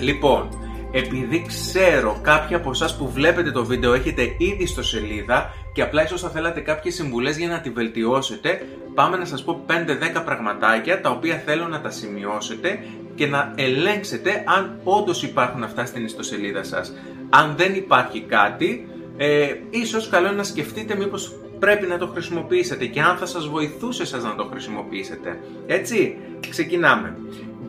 Λοιπόν, επειδή ξέρω κάποιοι από εσάς που βλέπετε το βίντεο έχετε ήδη στο σελίδα και απλά ίσως θα θέλατε κάποιες συμβουλές για να τη βελτιώσετε, πάμε να σας πω 5-10 πραγματάκια τα οποία θέλω να τα σημειώσετε και να ελέγξετε αν όντως υπάρχουν αυτά στην ιστοσελίδα σας. Αν δεν υπάρχει κάτι, ε, ίσως καλό είναι να σκεφτείτε μήπως πρέπει να το χρησιμοποιήσετε και αν θα σας βοηθούσε σας να το χρησιμοποιήσετε. Έτσι, ξεκινάμε.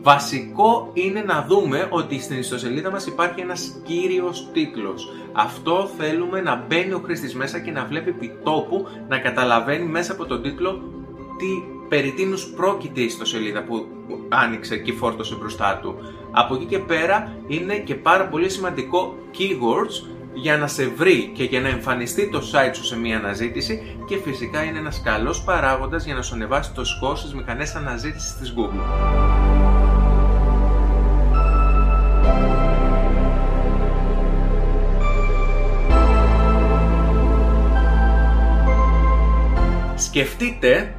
Βασικό είναι να δούμε ότι στην ιστοσελίδα μας υπάρχει ένας κύριος τίτλος. Αυτό θέλουμε να μπαίνει ο χρήστης μέσα και να βλέπει επιτόπου, να καταλαβαίνει μέσα από τον τίτλο τι περί τίνους πρόκειται η ιστοσελίδα που άνοιξε και φόρτωσε μπροστά του. Από εκεί και πέρα είναι και πάρα πολύ σημαντικό keywords για να σε βρει και για να εμφανιστεί το site σου σε μια αναζήτηση και φυσικά είναι ένας καλός παράγοντας για να σου ανεβάσει το σκορ στις μηχανές αναζήτησης της Google. Σκεφτείτε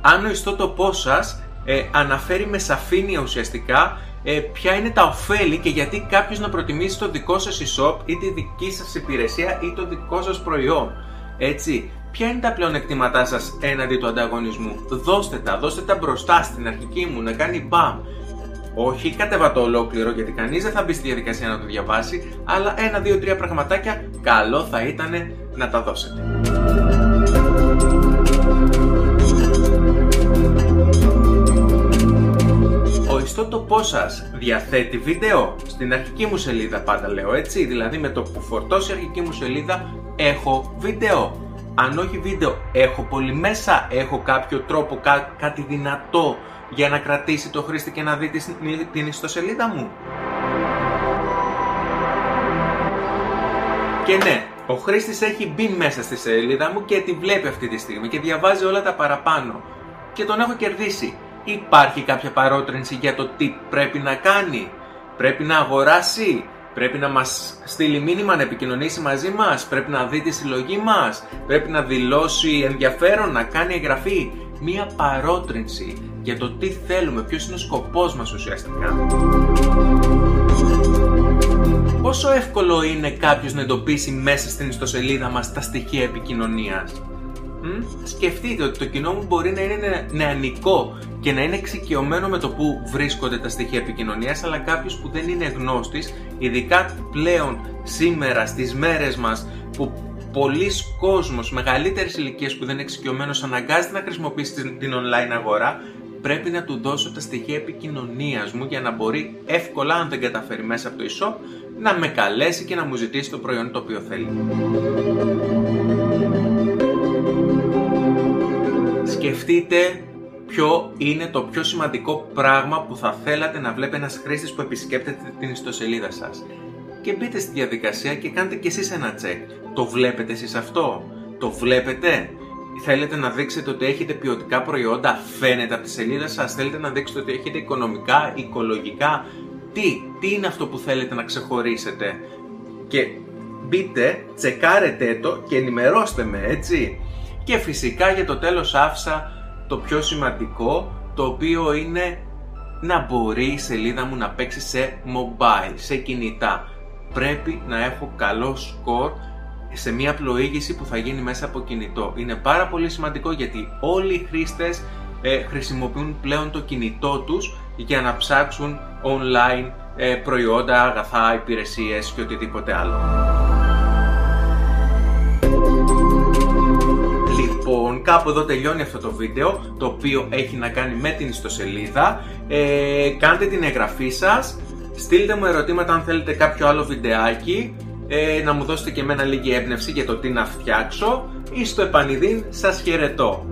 αν ο ιστότοπός σας ε, αναφέρει με σαφήνεια ουσιαστικά ε, ποια είναι τα ωφέλη και γιατί κάποιος να προτιμήσει το δικό σας e-shop ή τη δική σας υπηρεσία ή το δικό σας προϊόν. Έτσι, ποια είναι τα πλεονεκτήματά σας έναντι του ανταγωνισμού. Δώστε τα, δώστε τα μπροστά στην αρχική μου να κάνει μπαμ. Όχι κατεβατό ολόκληρο γιατί κανείς δεν θα μπει στη διαδικασία να το διαβάσει, αλλά ένα, δύο, τρία πραγματάκια καλό θα ήταν να τα δώσετε. Ιστότοπό σας διαθέτει βίντεο. Στην αρχική μου σελίδα πάντα λέω έτσι, δηλαδή με το που φορτώσει η αρχική μου σελίδα έχω βίντεο. Αν όχι βίντεο, έχω πολύ μέσα, έχω κάποιο τρόπο, κάτι δυνατό για να κρατήσει το χρήστη και να δει την ιστοσελίδα μου. Και ναι, ο χρήστης έχει μπει μέσα στη σελίδα μου και τη βλέπει αυτή τη στιγμή και διαβάζει όλα τα παραπάνω. Και τον έχω κερδίσει. Υπάρχει κάποια παρότρινση για το τι πρέπει να κάνει. Πρέπει να αγοράσει. Πρέπει να μας στείλει μήνυμα να επικοινωνήσει μαζί μας. Πρέπει να δει τη συλλογή μας. Πρέπει να δηλώσει ενδιαφέρον, να κάνει εγγραφή. Μία παρότρινση για το τι θέλουμε, ποιος είναι ο σκοπός μας ουσιαστικά. Πόσο εύκολο είναι κάποιος να εντοπίσει μέσα στην ιστοσελίδα μας τα στοιχεία επικοινωνίας; Σκεφτείτε ότι το κοινό μου μπορεί να είναι νεανικό και να είναι εξοικειωμένο με το που βρίσκονται τα στοιχεία επικοινωνίας, αλλά κάποιος που δεν είναι γνώστης, ειδικά πλέον σήμερα στις μέρες μας που πολλοί κόσμος μεγαλύτερης ηλικίας που δεν είναι εξοικειωμένος αναγκάζεται να χρησιμοποιήσει την online αγορά πρέπει να του δώσω τα στοιχεία επικοινωνίας μου για να μπορεί εύκολα αν δεν καταφέρει μέσα από το e-shop να με καλέσει και να μου ζητήσει το προϊόν το οποίο θέλει. Σκεφτείτε ποιο είναι το πιο σημαντικό πράγμα που θα θέλατε να βλέπει ένας χρήστης που επισκέπτεται την ιστοσελίδα σας. Και μπείτε στη διαδικασία και κάντε κι εσείς ένα check. Το βλέπετε εσείς αυτό; Το βλέπετε; Θέλετε να δείξετε ότι έχετε ποιοτικά προϊόντα, φαίνεται από τη σελίδα σας, θέλετε να δείξετε ότι έχετε οικονομικά, οικολογικά, τι, τι είναι αυτό που θέλετε να ξεχωρίσετε; Και μπείτε, τσεκάρετε το και ενημερώστε με, έτσι. Και φυσικά για το τέλος άφησα το πιο σημαντικό, το οποίο είναι να μπορεί η σελίδα μου να παίξει σε mobile, σε κινητά. Πρέπει να έχω καλό σκορ σε μια πλοήγηση που θα γίνει μέσα από κινητό. Είναι πάρα πολύ σημαντικό γιατί όλοι οι χρήστες ε, χρησιμοποιούν πλέον το κινητό τους για να ψάξουν online ε, προϊόντα, αγαθά, υπηρεσίες και οτιδήποτε άλλο. Κάπου εδώ τελειώνει αυτό το βίντεο, το οποίο έχει να κάνει με την ιστοσελίδα. Ε, κάντε την εγγραφή σας, στείλτε μου ερωτήματα αν θέλετε κάποιο άλλο βιντεάκι, ε, να μου δώσετε και εμένα λίγη έμπνευση για το τι να φτιάξω ή στο επανειδήν σας χαιρετώ.